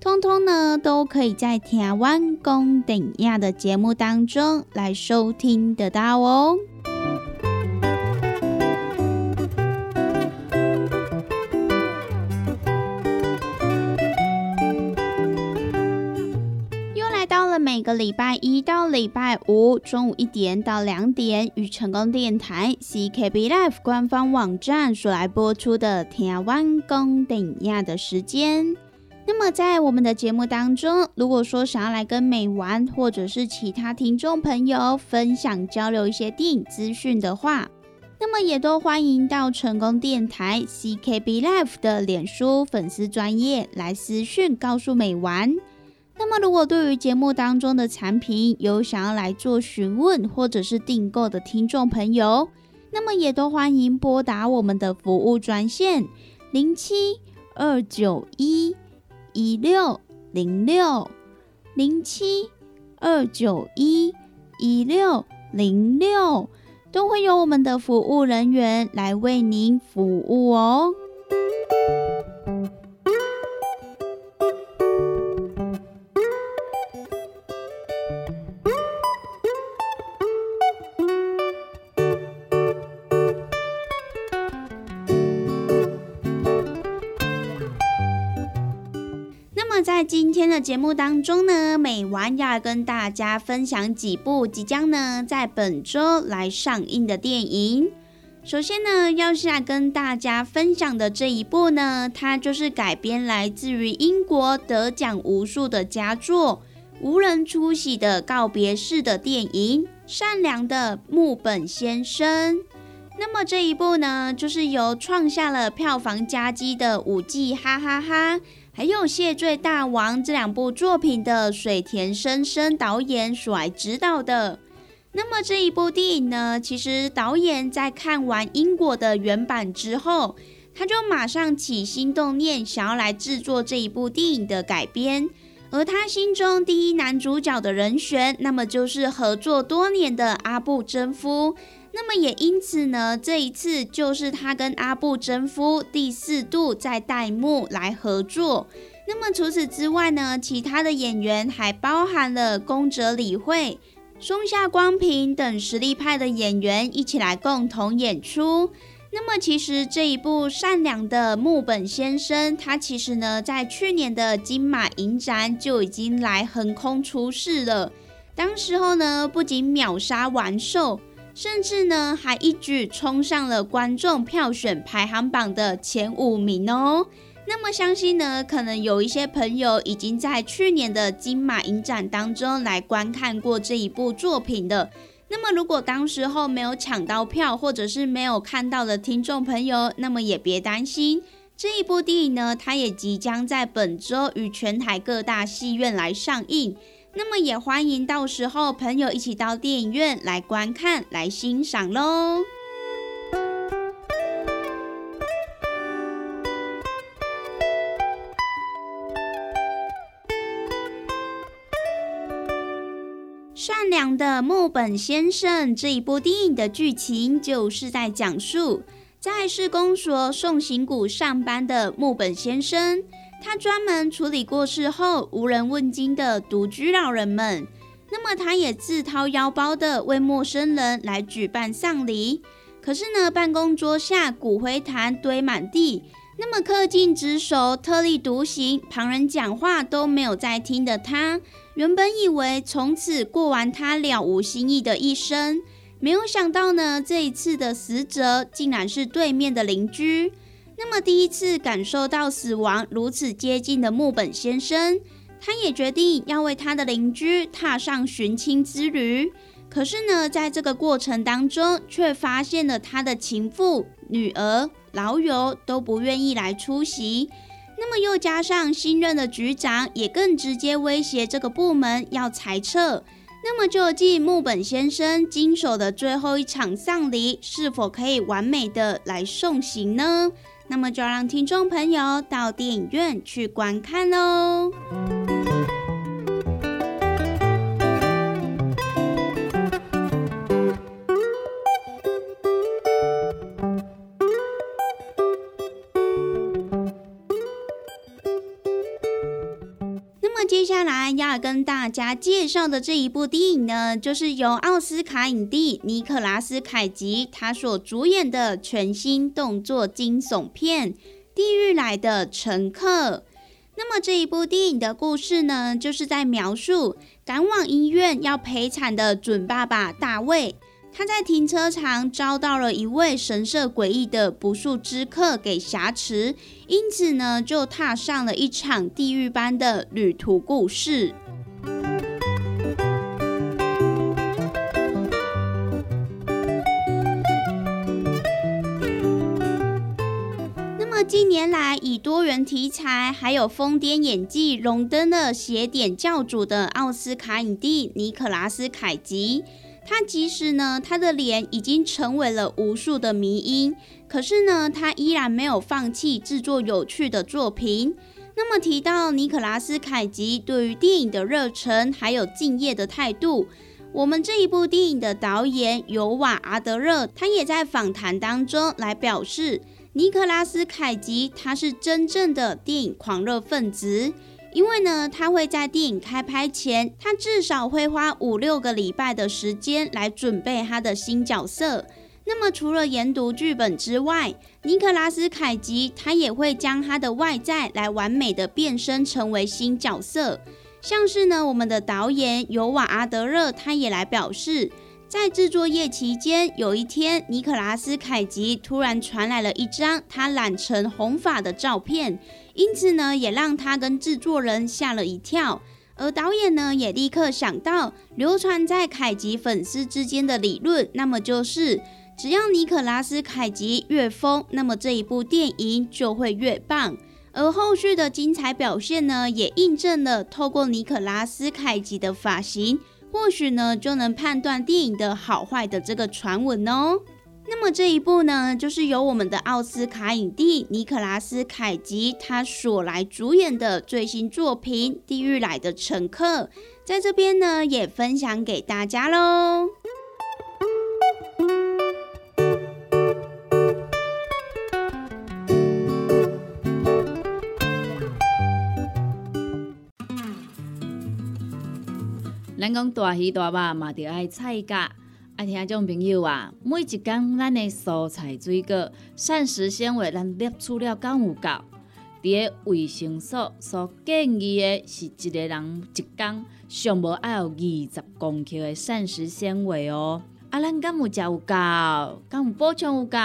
通通呢都可以在台湾公顶亚的节目当中来收听得到哦。又来到了每个礼拜一到礼拜五中午一点到两点，与成功电台 CKB Life 官方网站所来播出的台湾公顶亚的时间。那么在我们的节目当中，如果说想要来跟美玩或者是其他听众朋友分享交流一些电影资讯的话，那么也都欢迎到成功电台 CKB Life 的脸书粉丝专业来私讯告诉美玩。那么，如果对于节目当中的产品有想要来做询问或者是订购的听众朋友，那么也都欢迎拨打我们的服务专线零七二九一一六零六零七二九一一六零六，都会有我们的服务人员来为您服务哦。在今天的节目当中呢，美完要跟大家分享几部即将呢在本周来上映的电影。首先呢，要是来跟大家分享的这一部呢，它就是改编来自于英国得奖无数的佳作《无人出席的告别式》的电影《善良的木本先生》。那么这一部呢，就是由创下了票房佳绩的《五季哈哈哈》。还有《谢罪大王》这两部作品的水田生生导演所来指导的。那么这一部电影呢，其实导演在看完英国的原版之后，他就马上起心动念，想要来制作这一部电影的改编。而他心中第一男主角的人选，那么就是合作多年的阿部真夫。那么也因此呢，这一次就是他跟阿部真夫第四度在代幕来合作。那么除此之外呢，其他的演员还包含了宫泽理惠、松下光平等实力派的演员一起来共同演出。那么其实这一部善良的木本先生，他其实呢在去年的金马影展就已经来横空出世了。当时候呢，不仅秒杀完售。甚至呢，还一举冲上了观众票选排行榜的前五名哦。那么相信呢，可能有一些朋友已经在去年的金马影展当中来观看过这一部作品的。那么如果当时候没有抢到票，或者是没有看到的听众朋友，那么也别担心，这一部电影呢，它也即将在本周与全台各大戏院来上映。那么也欢迎到时候朋友一起到电影院来观看、来欣赏喽。善良的木本先生这一部电影的剧情，就是在讲述在市公所送行谷上班的木本先生。他专门处理过世后无人问津的独居老人们，那么他也自掏腰包的为陌生人来举办丧礼。可是呢，办公桌下骨灰坛堆满地，那么恪尽职守、特立独行，旁人讲话都没有在听的他，原本以为从此过完他了无新意的一生，没有想到呢，这一次的死者竟然是对面的邻居。那么，第一次感受到死亡如此接近的木本先生，他也决定要为他的邻居踏上寻亲之旅。可是呢，在这个过程当中，却发现了他的情妇、女儿、老友都不愿意来出席。那么又加上新任的局长也更直接威胁这个部门要裁撤。那么究竟木本先生经手的最后一场丧礼是否可以完美的来送行呢？那么就让听众朋友到电影院去观看喽。大家介绍的这一部电影呢，就是由奥斯卡影帝尼克拉斯凯奇他所主演的全新动作惊悚片《地狱来的乘客》。那么这一部电影的故事呢，就是在描述赶往医院要陪产的准爸爸大卫。他在停车场遭到了一位神色诡异的不速之客给挟持，因此呢，就踏上了一场地狱般的旅途故事。近年来，以多元题材还有疯癫演技荣登了邪典教主的奥斯卡影帝尼可拉斯凯奇。他即使呢，他的脸已经成为了无数的迷因，可是呢，他依然没有放弃制作有趣的作品。那么提到尼可拉斯凯奇对于电影的热忱还有敬业的态度，我们这一部电影的导演尤瓦阿德勒，他也在访谈当中来表示，尼可拉斯凯奇他是真正的电影狂热分子。因为呢，他会在电影开拍前，他至少会花五六个礼拜的时间来准备他的新角色。那么，除了研读剧本之外，尼克拉斯凯奇他也会将他的外在来完美的变身成为新角色。像是呢，我们的导演尤瓦阿德勒他也来表示。在制作业期间，有一天，尼可拉斯凯奇突然传来了一张他染成红发的照片，因此呢，也让他跟制作人吓了一跳。而导演呢，也立刻想到流传在凯奇粉丝之间的理论，那么就是只要尼可拉斯凯奇越疯，那么这一部电影就会越棒。而后续的精彩表现呢，也印证了透过尼可拉斯凯奇的发型。或许呢，就能判断电影的好坏的这个传闻哦。那么这一部呢，就是由我们的奥斯卡影帝尼克拉斯凯奇他所来主演的最新作品《地狱来的乘客》，在这边呢也分享给大家喽。咱讲大鱼大肉嘛，着爱菜价。爱听种朋友啊，每一工咱的蔬菜水果、膳食纤维，咱摄取了够有够？伫个卫生所所建议的是一个人一工上无爱有二十公克的膳食纤维哦。啊，咱敢有食有够？敢有补充有够？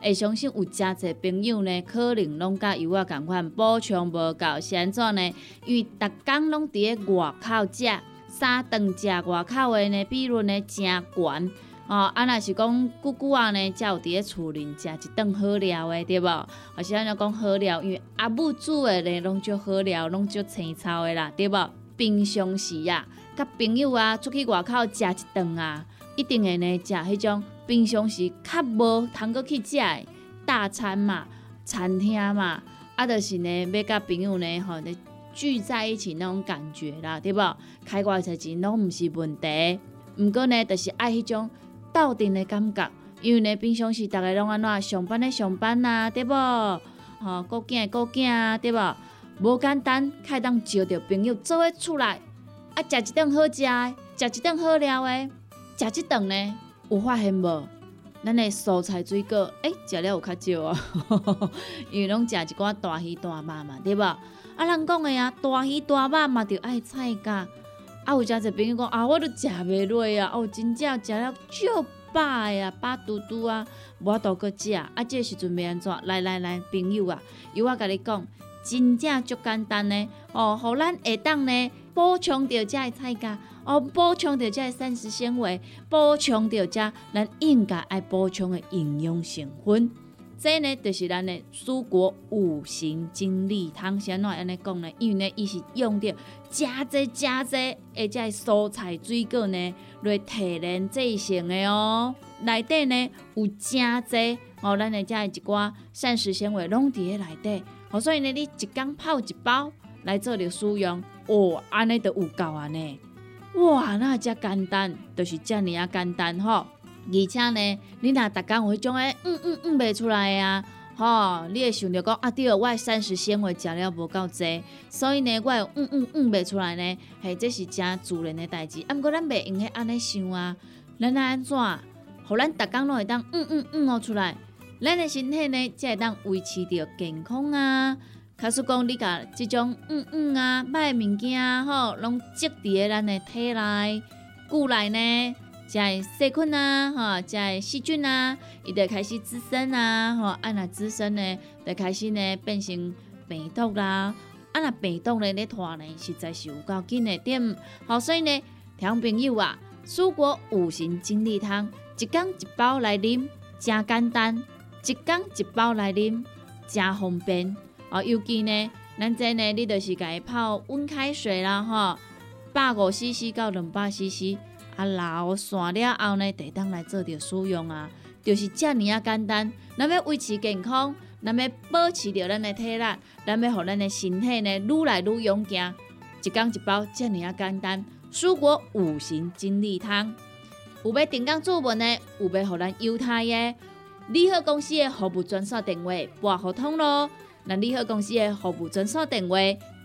会相信有诚侪朋友呢，可能拢甲油啊共款补充无够，是安怎呢？因为逐工拢伫个外口食。三顿食外口的呢，比率呢真悬哦。啊，若是讲久久啊呢，才有伫咧厝里食一顿好料的，对无？而是安尼讲好料，因为阿母煮的呢，拢足好料，拢足青草的啦，对无？平常时啊，甲朋友啊出去外口食一顿啊，一定会呢食迄种平常时较无通过去食的大餐嘛，餐厅嘛，啊，就是呢要甲朋友呢吼。聚在一起那种感觉啦，对不？开外才钱拢毋是问题，毋过呢，就是爱迄种斗阵的感觉。因为呢，平常时逐个拢安怎上班的上班呐，对不？吼，顾囝的顾囝啊，对不？无简单，开当招着朋友做伙出来，啊，食一顿好食的，食一顿好料的，食一顿呢，有发现无？咱的蔬菜水果，诶，食了有较少啊，因为拢食一寡大鱼大肉嘛，对不？啊，人讲的啊，大鱼大肉嘛，着爱菜价。啊，有诚侪朋友讲啊，我都食袂落啊，哦，真正食了足饱呀，饱嘟嘟啊，无法度搁食。啊，这时阵要安怎？来来来，朋友啊，由我甲你讲，真正足简单呢。哦，互咱下当呢补充着遮的菜价，哦，补充着遮的膳食纤维，补充着遮咱应该爱补充的营养成分。这呢就是咱的蔬果五行精力汤，先怎安尼讲呢？因为呢，伊是用着加济加济，而且蔬菜水果呢来提炼制成的哦。内底呢有真济哦，咱的遮一寡膳食纤维拢伫咧内底，哦，所以呢，你一工泡一包来做着使用，哦，安尼都有够啊呢！哇，那遮简单，就是遮尔啊简单吼。而且呢，你若逐工有迄种诶，嗯嗯嗯袂出来啊，吼，你会想着讲啊，对，我诶膳食纤维食了无够济，所以呢，我会嗯嗯嗯袂出来呢，嘿，这是真自然诶代志。啊，毋过咱袂用许安尼想啊，咱安怎，互咱逐工拢会当嗯嗯嗯哦出来，咱诶身体呢才会当维持着健康啊。假使讲你甲即种嗯嗯啊歹物件吼，拢积伫咧咱诶体内、骨内呢？食诶细菌啊，吼，食诶细菌啊，伊就开始滋生啊，吼，啊若滋生呢，就开始呢变成病毒啦，啊若病毒呢咧拖呢，实在是有够紧诶点，好，所以呢，听朋友啊，蔬果五行精力汤，一缸一包来啉，真简单，一缸一包来啉，真方便，啊，尤其呢，咱这呢，你就是家泡温开水啦，吼，百五 CC 到两百 CC。啊，老散了后呢，得当来做着使用啊，就是遮尔啊简单。咱要维持健康，咱要保持着咱的体力，咱要互咱的身体呢愈来愈勇健。一缸一包，遮尔啊简单。蔬果五行精力汤，有要订购做文的，有要互咱犹太的，利好公司的服务专线电话拨互通咯。那你好公司的服务专线电话：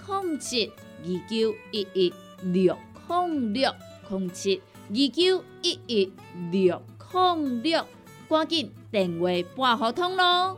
空七二九一一六空六空七。二九一一六零六，赶紧电话拨合通咯！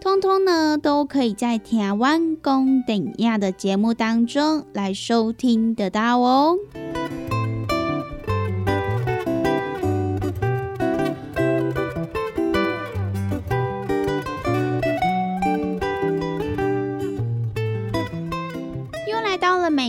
通通呢，都可以在台湾公顶亚的节目当中来收听得到哦。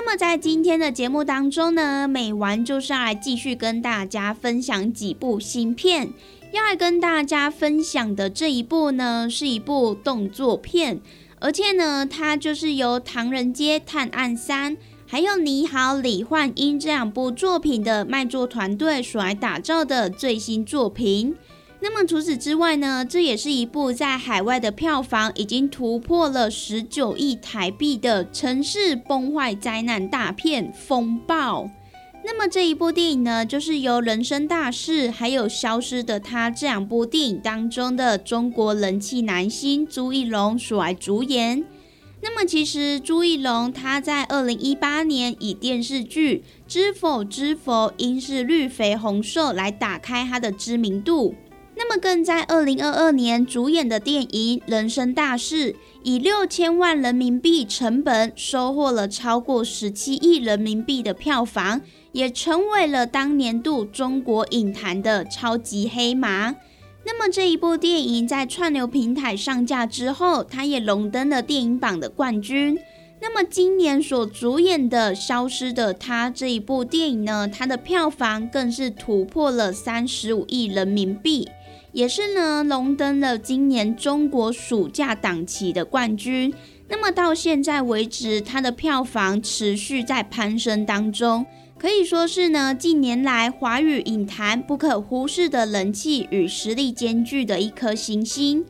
那么在今天的节目当中呢，美完就是要来继续跟大家分享几部新片。要来跟大家分享的这一部呢，是一部动作片，而且呢，它就是由《唐人街探案三》还有《你好，李焕英》这两部作品的卖座团队所来打造的最新作品。那么除此之外呢，这也是一部在海外的票房已经突破了十九亿台币的城市崩坏灾难大片《风暴》。那么这一部电影呢，就是由《人生大事》还有《消失的他》这两部电影当中的中国人气男星朱一龙所来主演。那那么其实朱一龙他在二零一八年以电视剧《知否知否，应是绿肥红瘦》来打开他的知名度。那么更在二零二二年主演的电影《人生大事》，以六千万人民币成本收获了超过十七亿人民币的票房，也成为了当年度中国影坛的超级黑马。那么这一部电影在串流平台上架之后，它也荣登了电影榜的冠军。那么今年所主演的《消失的她》这一部电影呢，它的票房更是突破了三十五亿人民币。也是呢，荣登了今年中国暑假档期的冠军。那么到现在为止，它的票房持续在攀升当中，可以说是呢近年来华语影坛不可忽视的人气与实力兼具的一颗新星。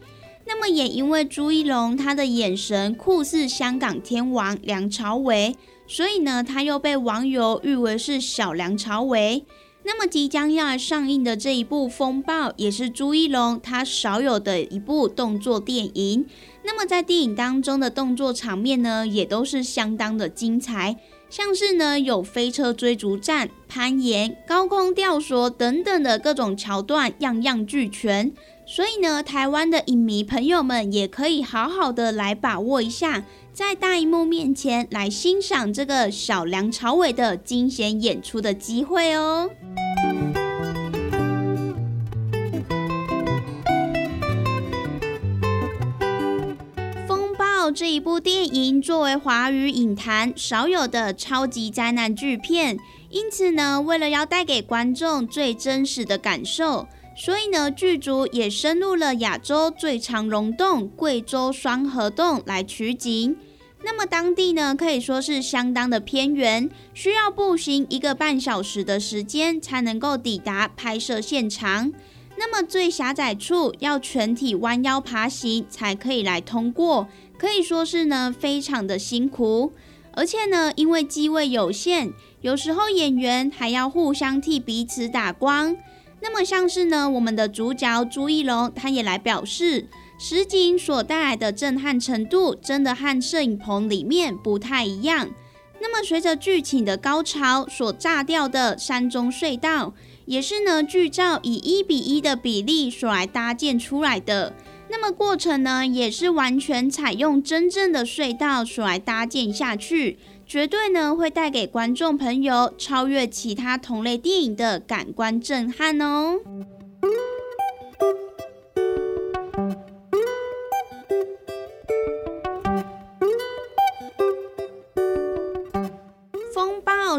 那么也因为朱一龙他的眼神酷似香港天王梁朝伟，所以呢他又被网友誉为是小梁朝伟。那么即将要上映的这一部《风暴》，也是朱一龙他少有的一部动作电影。那么在电影当中的动作场面呢，也都是相当的精彩，像是呢有飞车追逐战、攀岩、高空吊索等等的各种桥段，样样俱全。所以呢，台湾的影迷朋友们也可以好好的来把握一下。在大荧幕面前来欣赏这个小梁朝伟的惊险演出的机会哦。风暴这一部电影作为华语影坛少有的超级灾难巨片，因此呢，为了要带给观众最真实的感受，所以呢，剧组也深入了亚洲最长溶洞贵州双河洞来取景。那么当地呢，可以说是相当的偏远，需要步行一个半小时的时间才能够抵达拍摄现场。那么最狭窄处要全体弯腰爬行才可以来通过，可以说是呢非常的辛苦。而且呢，因为机位有限，有时候演员还要互相替彼此打光。那么像是呢，我们的主角朱一龙，他也来表示。实景所带来的震撼程度，真的和摄影棚里面不太一样。那么，随着剧情的高潮，所炸掉的山中隧道，也是呢剧照以一比一的比例所来搭建出来的。那么过程呢，也是完全采用真正的隧道所来搭建下去，绝对呢会带给观众朋友超越其他同类电影的感官震撼哦。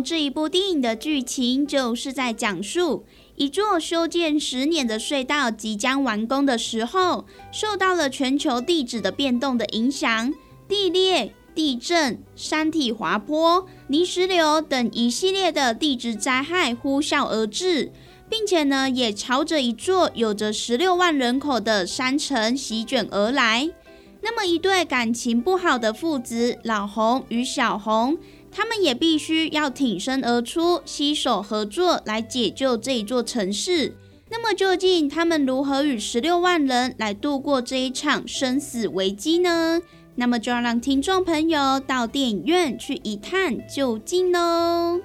这一部电影的剧情就是在讲述一座修建十年的隧道即将完工的时候，受到了全球地质的变动的影响，地裂、地震、山体滑坡、泥石流等一系列的地质灾害呼啸而至，并且呢，也朝着一座有着十六万人口的山城席卷而来。那么，一对感情不好的父子老红与小红。他们也必须要挺身而出，携手合作来解救这一座城市。那么，究竟他们如何与十六万人来度过这一场生死危机呢？那么，就要让听众朋友到电影院去一探究竟喽。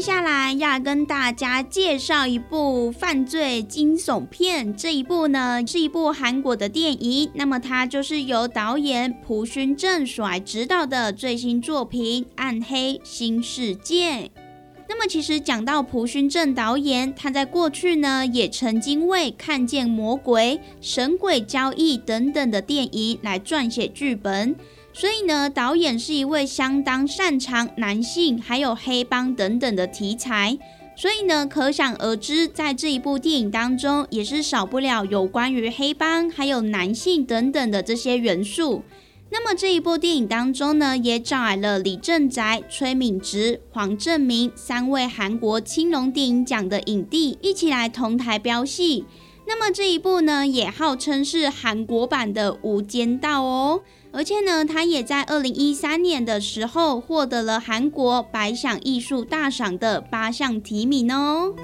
接下来要跟大家介绍一部犯罪惊悚片，这一部呢是一部韩国的电影，那么它就是由导演朴勋正所来指导的最新作品《暗黑新世界》。那么其实讲到朴勋正导演，他在过去呢也曾经为《看见魔鬼》《神鬼交易》等等的电影来撰写剧本。所以呢，导演是一位相当擅长男性还有黑帮等等的题材，所以呢，可想而知，在这一部电影当中，也是少不了有关于黑帮还有男性等等的这些元素。那么这一部电影当中呢，也找来了李正宰、崔敏植、黄正明三位韩国青龙电影奖的影帝一起来同台飙戏。那么这一部呢，也号称是韩国版的《无间道》哦。而且呢，他也在二零一三年的时候获得了韩国百想艺术大赏的八项提名哦。《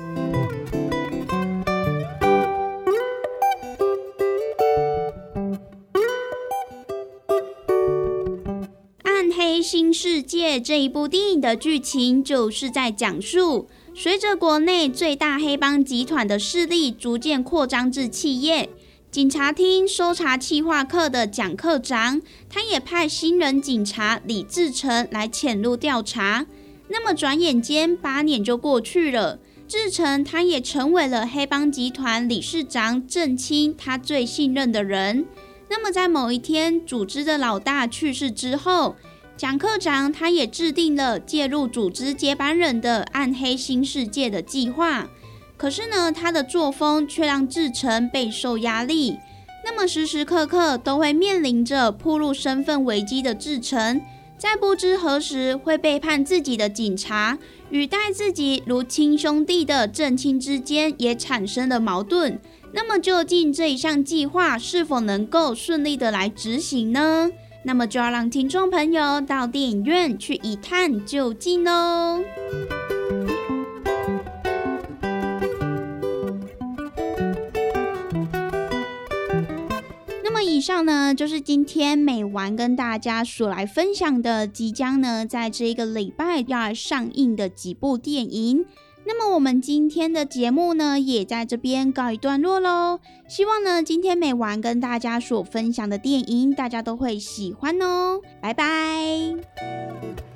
暗黑新世界》这一部电影的剧情就是在讲述，随着国内最大黑帮集团的势力逐渐扩张至企业。警察厅搜查企划课的蒋科长，他也派新人警察李志成来潜入调查。那么转眼间八年就过去了，志成他也成为了黑帮集团理事长郑清他最信任的人。那么在某一天，组织的老大去世之后，蒋科长他也制定了介入组织接班人的暗黑新世界的计划。可是呢，他的作风却让志成备受压力。那么时时刻刻都会面临着暴露身份危机的志成，在不知何时会背叛自己的警察，与待自己如亲兄弟的正亲之间也产生了矛盾。那么究竟这一项计划是否能够顺利的来执行呢？那么就要让听众朋友到电影院去一探究竟喽。上呢，就是今天美完跟大家所来分享的，即将呢在这一个礼拜要上映的几部电影。那么我们今天的节目呢，也在这边告一段落喽。希望呢，今天美完跟大家所分享的电影，大家都会喜欢哦。拜拜。